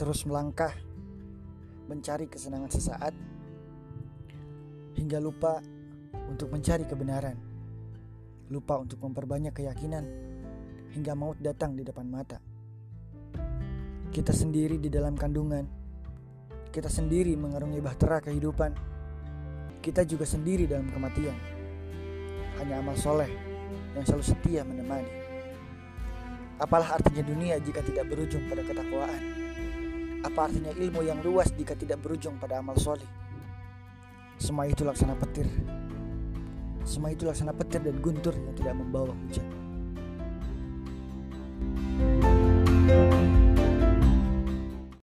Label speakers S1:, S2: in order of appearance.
S1: terus melangkah, mencari kesenangan sesaat, hingga lupa untuk mencari kebenaran, lupa untuk memperbanyak keyakinan, hingga maut datang di depan mata. Kita sendiri di dalam kandungan, kita sendiri mengarungi bahtera kehidupan, kita juga sendiri dalam kematian. Hanya amal soleh yang selalu setia menemani. Apalah artinya dunia jika tidak berujung pada ketakwaan? Apa artinya ilmu yang luas jika tidak berujung pada amal soleh? Semua itu laksana petir. Semua itu laksana petir dan guntur yang tidak membawa hujan.